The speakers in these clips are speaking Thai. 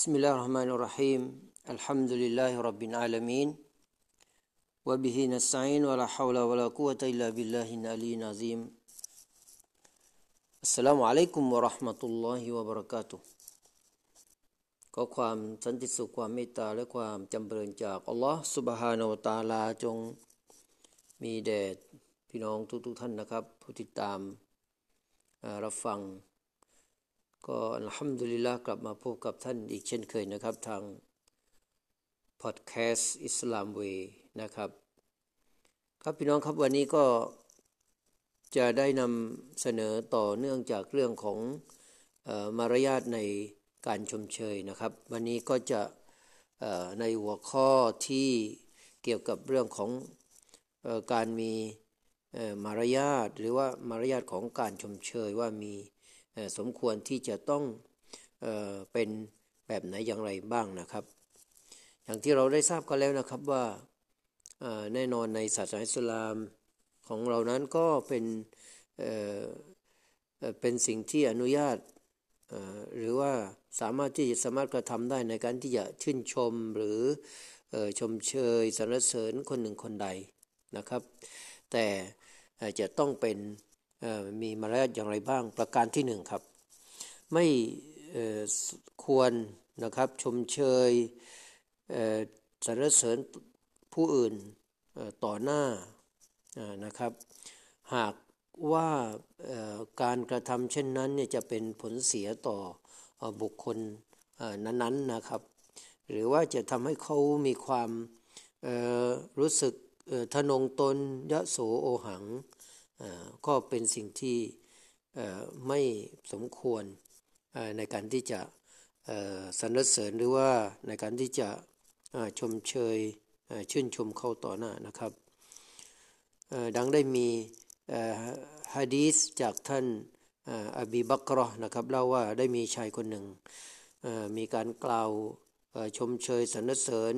بسم الله الرحمن الرحيم الحمد لله رب العالمين وبه نستعين ولا حول ولا قوة إلا بالله العلي العظيم السلام عليكم ورحمة الله وبركاته ขอความสันติสุขความเมตตาและความจำเริญจากอัลลอฮ์สุบฮานาตาลาจงมีแด่พี่น้องทุกๆทท่านนะครับผู้ติดตามรับฟัง ก็อัลฮัมดุลิลละกลับมาพบกับท่านอีกเช่นเคยนะครับ ทางพอดแคสต์อิสลามเวนะครับ ครับพี่น้องครับวันนี้ก็จะได้นำเสนอต่อเนื่องจากเรื่องของออมารยาทในการชมเชยนะครับ วันนี้ก็จะในหัวข้อที่เกี่ยวกับเรื่องของออการมีมารยาทหรือว่ามารยาทของการชมเชยว่ามี สมควรที่จะต้องเออเป็นแบบไหนอย่างไรบ้างนะครับ อย่างที่เราได้ทราบกันแล้วนะครับว่าแน่นอนในศาสนาอิสลามของเรานั้นก็เป็นเเป็นสิ่งที่อนุญาตหรือว่าสามารถที่จะสามารถกระทำได้ในการที่จะชื่นชมหรือชมเชยสรรเสริญคนหนึ่งคนใดนะครับ แต่จะต้องเป็น มีมารยาทอย่างไรบ้าง ประการที่หนึ่งครับ ไม่ควรนะครับชมเชยสรรเสริญผู้อื่นต่อหน้านะครับ หากว่าการกระทำเช่นนั้นเนี่ยจะเป็นผลเสียต่อบุคคลนั้นๆนะครับ หรือว่าจะทำให้เขามีความรู้สึกทนงตนยะโสโอหัง ก็เป็นสิ่งที่ไม่สมควรในการที่จะสรรเสริญหรือว่าในการที่จะชมเชยชื่นชมเขาต่อหน้านะครับดังได้มีฮะดีสจากท่านอบีบักรอนะครับเล่าว่าได้มีชายคนหนึ่งมีการกล่าวชมเชยสรรเสริญ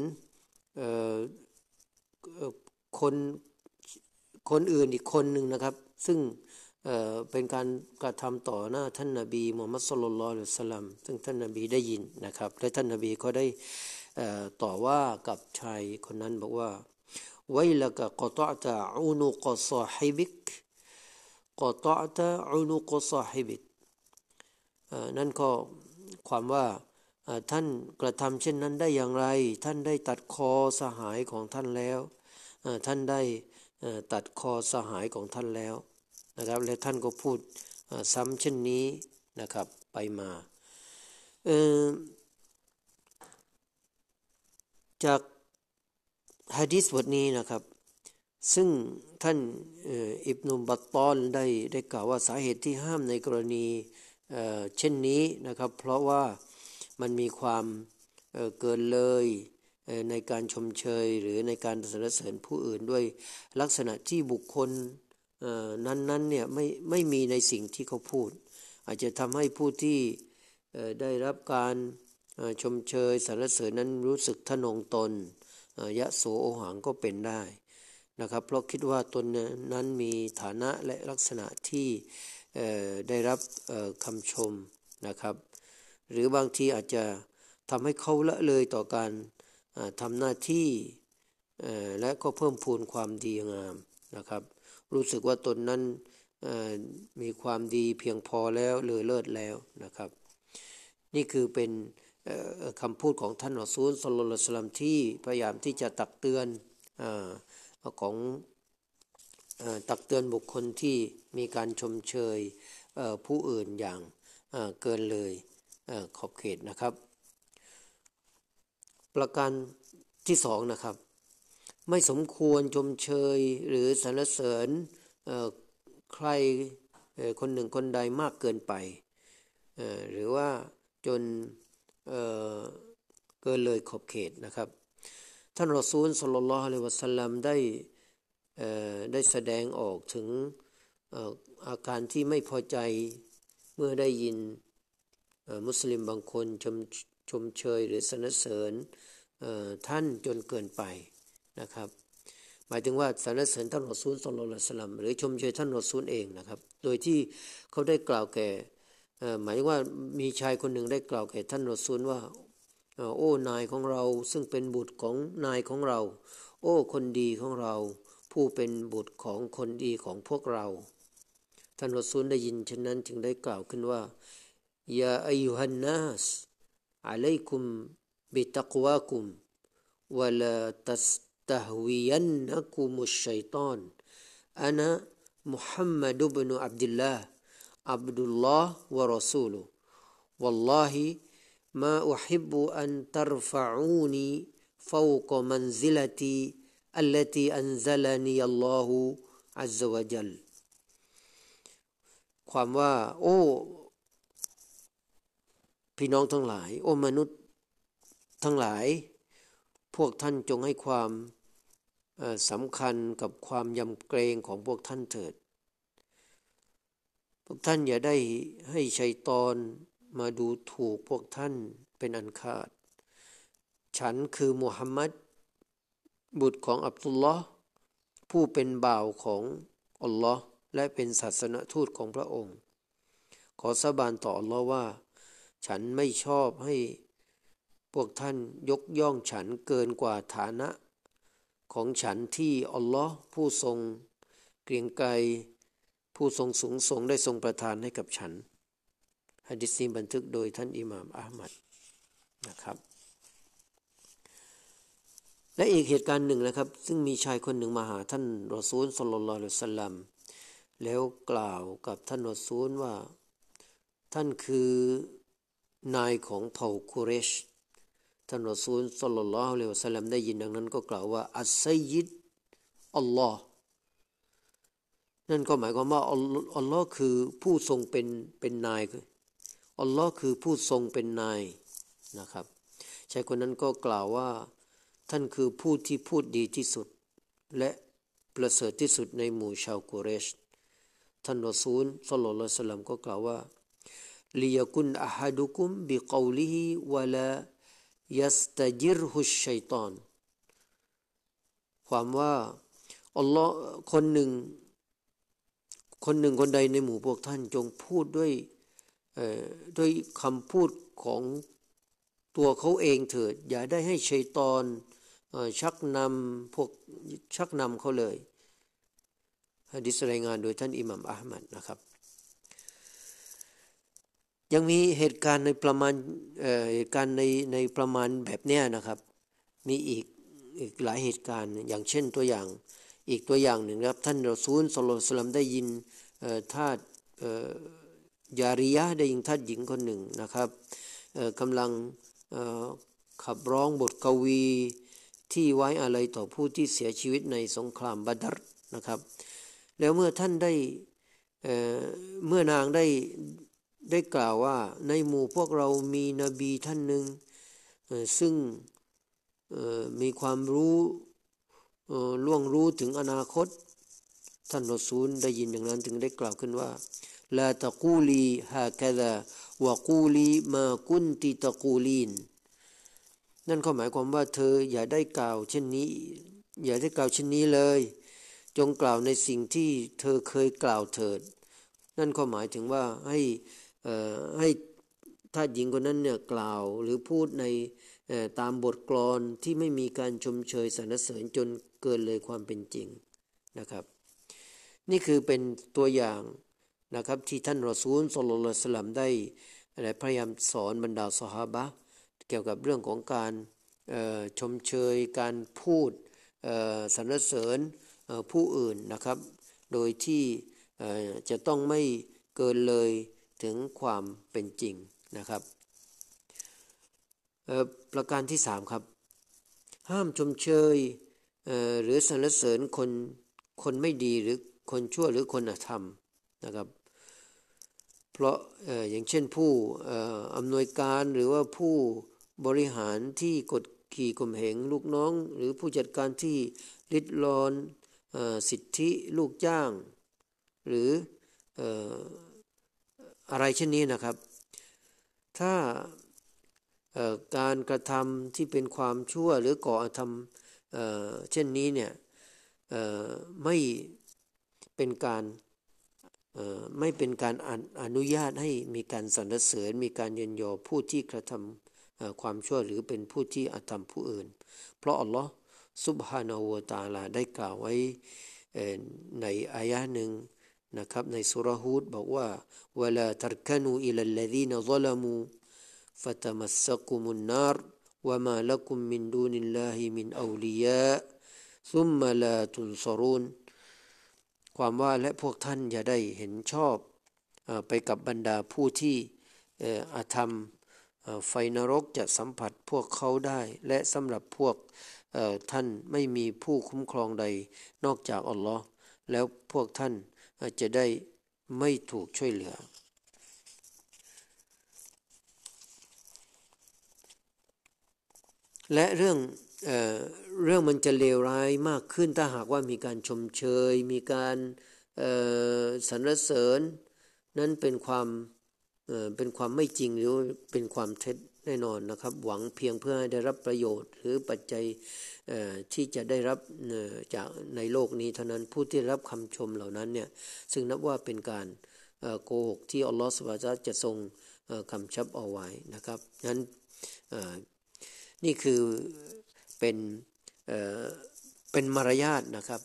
คน คนอื่นอีกคนหนึ่งนะครับ ซึ่งเเป็นการกระทำต่อหน้าท่านนาบีมูฮัมมัดสุลลัลลอฮุสลัมซึ่งท่านนาบีได้ยินนะครับ และท่านนาบีก็ได้ต่อว่ากับชายคนนั้นบอกว่าไวลกะกตะตะอุนุกซาฮิบิกกตะตะอุนุกซาฮิบิกนั่นก็ความว่าท่านกระทำเช่นนั้นได้อย่างไร ท่านได้ตัดคอสหายของท่านแล้ว ท่านได้ ตัดคอสหายของท่านแล้วนะครับ และท่านก็พูดซ้ำเช่นนี้นะครับไปมาจากฮะดิษบทนี้นะครับ ซึ่งท่านอิบนุบัตตอนได้ได้กล่าวว่าสาเหตุที่ห้ามในกรณีเช่นนี้นะครับ เพราะว่ามันมีความเกินเลย ในการชมเชยหรือในการสรรเสริญผู้อื่นด้วยลักษณะที่บุคคลนั้นๆเนี่ยไม่ไม่มีในสิ่งที่เขาพูด อาจจะทำให้ผู้ที่ได้รับการชมเชยสรรเสริญนั้นรู้สึกทนงตนยะโสโอหังก็เป็นได้นะครับเพราะคิดว่าตนนั้นมีฐานะและลักษณะที่ได้รับคำชมนะครับ หรือบางทีอาจจะทำให้เขาละเลยต่อการ ทำหน้าที่และก็เพิ่มพูนความดีงามนะครับ รู้สึกว่าตนนั้นมีความดีเพียงพอแล้วเลยเลิศแล้วนะครับ นี่คือเป็นคำพูดของท่านอัซูลสลลสลัมที่พยายามที่จะตักเตือนอของตักเตือนบุคคลที่มีการชมเชยผู้อื่นอย่างเกินเลยขอบเขตนะครับ ประการที่สองนะครับ ไม่สมควรชมเชยหรือสรรเสริญใครคนหนึ่งคนใดมากเกินไปหรือว่าจนเเกินเลยขอบเขตนะครับ ท่านรอซูลสุลลัลฮุอะลัยวะสัลลัมได้ได้แสดงออกถึงอาการที่ไม่พอใจเมื่อได้ยินมุสลิมบางคนชม ชมเชยหรือสรรเสริญท่านจนเกินไปนะครับ หมายถึงว่าสรรเสริญท่านรอซูลสลลสลัมหรือชมเชยท่านรอซูลเองนะครับ โดยที่เขาได้กล่าวแก่หมายถึงว่ามีชายคนหนึ่งได้กล่าวแก่ท่านรอซูลว่าโอ้นายของเราซึ่งเป็นบุตรของนายของเรา โอ้คนดีของเรา ผู้เป็นบุตรของคนดีของพวกเราท่านรสูลได้ยินฉะนั้นจึงได้กล่าวขึ้นว่ายาอายุฮันนัสอวานัส ตะฮวียันนักุมุชชัยตอนอานะมุฮัมมัดบนุอับดุลลาห์อับดุลลอฮ์วะรอซูลุ والله ما أحب أن ترفعوني فوق منزلتي التي أنزلني الله عز وجل ความว่า โอ้ พี่น้องทั้งหลาย โอ้มนุษย์ทั้งหลาย พวกท่านจงให้ความสำคัญกับความยำเกรงของพวกท่านเถิด พวกท่านอย่าได้ให้ชัยตอนมาดูถูกพวกท่านเป็นอันขาด ฉันคือมุฮัมมัดบุตรของอับดุลลอฮ์ผู้เป็นบ่าวของอัลลอฮ์และเป็นศาสนทูตของพระองค์ ขอสาบานต่ออัลลอฮ์ว่า ฉันไม่ชอบให้พวกท่านยกย่องฉันเกินกว่าฐานะ ของฉันที่อัลลอฮ์ผู้ทรง เกรียงไกรผู้ทรงสูงส่งได้ทรงประทานให้กับฉันฮะดิษนี้บันทึกโดยท่านอิหม่ามอัลมัดนะครับ และอีกเหตุการณ์หนึ่งนะครับ ซึ่งมีชายคนหนึ่งมาหาท่านรอซูลสลลัลลอฮุสลัมแล้วกล่าวกับท่านรอซูลว่า ท่านคือ นายของเผ่าคุเรชท่านรอซูลสลลัลลอฮุอะลัยฮิวะสัลลัมได้ยินดังนั้นก็กล่าวว่า อัสไซยิดอัลลอฮ์นั่นก็หมายความว่าอัลลอฮ์คือผู้ทรงเป็นเป็นนายอัลลอฮ์คือผู้ทรงเป็นนายนะครับชายคนนั้นก็กล่าวว่า ท่านคือผู้ที่พูดดีที่สุด และประเสริฐที่สุดในหมู่ชาวกุเรช ท่านรอซูลสัลลัลลอฮุสลัมก็กล่าวว่าลียกุนอะฮัดุคุมบิกลิฮิวะลา ยัสตจิรฮุชชัยตอนความว่าอัลลอฮ์คนหนึ่ง คนหนึ่งคนใดในหมู่พวกท่านจงพูดด้วยด้วยคำพูดของตัวเขาเองเถิด อย่าได้ให้ชัยตอนชักนำพวกชักนำเขาเลยฮะดิษรายงานโดยท่านอิหมัมอัลมัดนะครับ ยังมีเหตุการณ์ในประมาณเหตุการณ์ในในประมาณแบบเนี้ยนะครับ มีอีกอีกหลายเหตุการณ์อย่างเช่นตัวอย่างอีกตัวอย่างหนึ่งครับ ท่านรอซูลสโลสลัมได้ยินทาสยาริยะได้ยิงทัดหญิงคนหนึ่งนะครับกำลังขับร้องบทกวีที่ไว้อะไรต่อผู้ที่เสียชีวิตในสงครามบัดรนะครับ แล้วเมื่อท่านได้เเมื่อนางได้ ได้กล่าวว่าในหมู่พวกเรามีนบีท่านหนึ่งซึ่งมีความรู้ล่วงรู้ถึงอนาคต ท่านรอซูลได้ยินอย่างนั้นถึงได้กล่าวขึ้นว่าลาตะกูลีฮาคาดะวะกูลีมากุนติตะกูลีนนั่นความหมายความว่าเธออย่าได้กล่าวเช่นนี้ อย่าได้กล่าวเช่นนี้เลย จงกล่าวในสิ่งที่เธอเคยกล่าวเถิด นั่นความหมายถึงว่าให้ ให้ท่าหญิงคนนั้นเนี่ยกล่าวหรือพูดในตามบทกลอนที่ไม่มีการชมเชยสรรเสริญจนเกินเลยความเป็นจริงนะครับ นี่คือเป็นตัวอย่างนะครับที่ท่านรอซูลสุลสลัมได้พยายามสอนบรรดาสหาบะเกี่ยวกับเรื่องของการชมเชยการพูดสรรเสริญผู้อื่นนะครับ โดยที่จะต้องไม่เกินเลย ถึงความเป็นจริงนะครับประการที่สามครับ ห้ามชมเชยหรือสรรเสริญคนคนไม่ดีหรือคนชั่วหรือคนอธรรมนะครับ เพราะอย่างเช่นผู้อำนวยการหรือว่าผู้บริหารที่กดขี่ข่มเหงลูกน้อง หรือผู้จัดการที่ริดรอนสิทธิลูกจ้าง หรือ อะไรเช่นนี้นะครับ ถ้าการกระทำที่เป็นความชั่วหรือก่อธรรมเช่นนี้เนี่ยไม่เป็นการไม่เป็นการอนุญาตให้มีการสรรเสริญ มีการเยินยอผู้ที่กระทความชั่วหรือเป็นผู้ที่อาธรรมผู้อื่น เพราะอัลลอฮ์ซุบฮานาอูตาลาได้กล่าวไว้ในอายะหนึ่ง นะครับในสุรฮูดบอกว่าวลาทัรคานูอิลลดีนซลมูฟตมัสกุมุนนารวมาลักุมมินดูนิลลาฮิมินอูลียะซุมมาลาตุนซรูนความว่าและพวกท่านอย่าได้เห็นชอบไปกับบรรดาผู้ที่อาธรรมไฟนรกจะสัมผัสพวกเขาได้ และสำหรับพวกท่านไม่มีผู้คุ้มครองใดนอกจากอัลลอฮ์แล้วพวกท่าน จะได้ไม่ถูกช่วยเหลือ และเรื่องเอเรื่องมันจะเลวร้ายมากขึ้นถ้าหากว่ามีการชมเชย มีการสรรเสริญ นั้นเป็นความเป็นความไม่จริงหรือเป็นความเท็จ แน่นอนนะครับ หวังเพียงเพื่อให้ได้รับประโยชน์ หรือปัจจัยที่จะได้รับจากในโลกนี้เท่านั้นผู้ที่รับคำชมเหล่านั้นเนี่ยซึ่งนับว่าเป็นการโกหกที่อัลลอฮฺสุบฮฺจะทรงคำชับเอาไว้นะครับนั้นนี่คือเป็นเป็นมารยาทนะครับ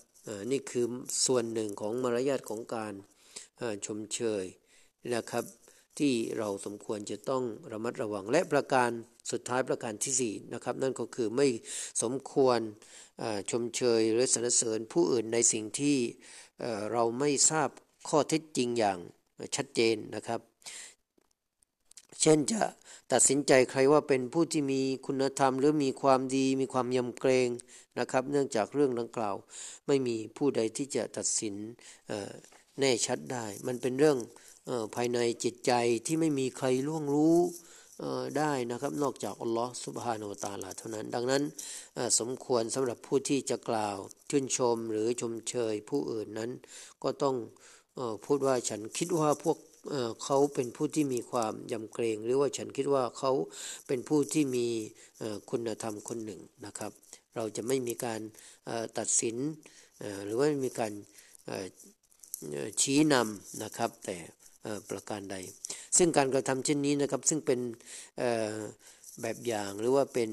นี่คือส่วนหนึ่งของมารยาทของการชมเชยนะครับ ที่เราสมควรจะต้องระมัดระวังและประการสุดท้ายประการที่4นะครับนั่นก็คือไม่สมควรชมเชยหรือสรรเสริญผู้อื่นในสิ่งที่เราไม่ทราบข้อเท็จจริงอย่างชัดเจนนะครับ เช่นจะตัดสินใจใครว่าเป็นผู้ที่มีคุณธรรม หรือมีความดีมีความยำเกรงนะครับ เนื่องจากเรื่องดังกล่าว ไม่มีผู้ใดที่จะตัดสินแน่ชัดได้ มันเป็นเรื่อง ภายในจิตใจที่ไม่มีใครล่วงรู้ได้นะครับนอกจากอัลลอฮ์สุบฮานาตาลาเท่านั้น ดังนั้นสมควรสำหรับผู้ที่จะกล่าวชื่นชมหรือชมเชยผู้อื่นนั้น ก็ต้องพูดว่าฉันคิดว่าพวกเขาเป็นผู้ที่มีความยำเกรง หรือว่าฉันคิดว่าเขาเป็นผู้ที่มีคุณธรรมคนหนึ่งนะครับ เราจะไม่มีการตัดสินหรือว่ามีการชี้นำนะครับ แต่ ประการใด ซึ่งการกระทำเช่นนี้นะครับซึ่งเป็นแบบอย่างหรือว่าเป็น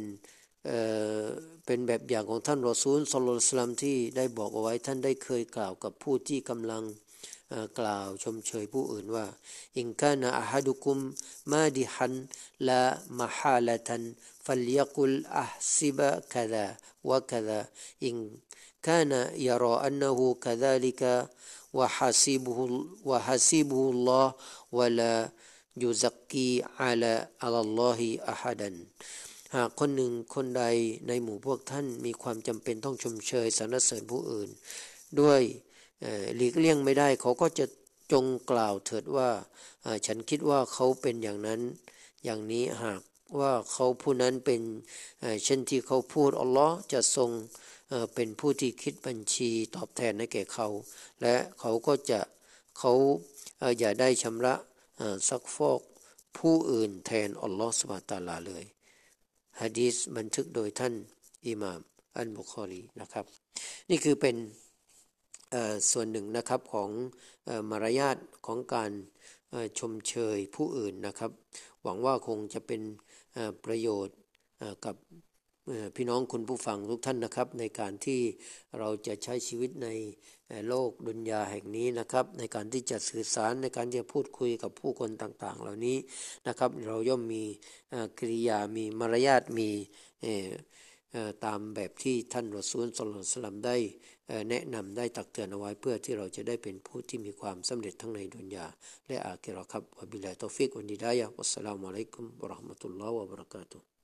เป็นแบบอย่างของท่านรอซูลสลสลัมที่ได้บอกเอาไว้ท่านได้เคยกล่าวกับผู้ที่กำลัง กล่าวชมเชยผู้อื่นว่าอินกานะอาฮัดุคุมมาดิฮันละมหาลตันฟัลยกุลอัซิบะคดาวะคดาอินกานะยารออันนูคดาลิกะ وحسيبه وحسيبه الله ولا يزكي على على الله أحدا หากคนหนึ่งคนใดในหมู่พวกท่านมีความจำเป็นต้องชมเชยสรรเสริญผู้อื่น ด้วย หลีกเลี่ยงไม่ได้เขาก็จะจงกล่าวเถิดว่าฉันคิดว่าเขาเป็นอย่างนั้นอย่างนี้หากว่าเขาผู้นั้นเป็นเช่นที่เขาพูดอัลลอฮ์จะทรงเป็นผู้ที่คิดบัญชีตอบแทนให้แก่เขา และเขาก็จะเขาอย่าได้ชำระซักฟอกผู้อื่นแทนอัลลอฮฺสุบตาลาเลยฮะดีษบันทึกโดยท่านอิหม่ามอันบุคอรีนะครับ นี่คือเป็น ส่วนหนึ่งนะครับของมารยาทของการชมเชยผู้อื่นนะครับ หวังว่าคงจะเป็นประโยชน์กับพี่น้องคุณผู้ฟังทุกท่านนะครับ ในการที่เราจะใช้ชีวิตในโลกดุนยาแห่งนี้นะครับ ในการที่จะสื่อสารในการจะพูดคุยกับผู้คนต่างๆ เหล่านี้นะครับ เราย่อมมีกิริยามีมารยาทมี ตามแบบที่ท่านรอซูลสลสลัมได้แนะนำได้ตักเตือนเอาไว้เพื่อที่เราจะได้เป็นผู้ที่มีความสำเร็จทั้งในดุนยาและอาคิรอครับวะบิลลาตอฟิกวันดีดายะวัสสลามุอะลัยกุมวะราะห์มะตุลลอฮ์วะบะเราะกาตุฮ์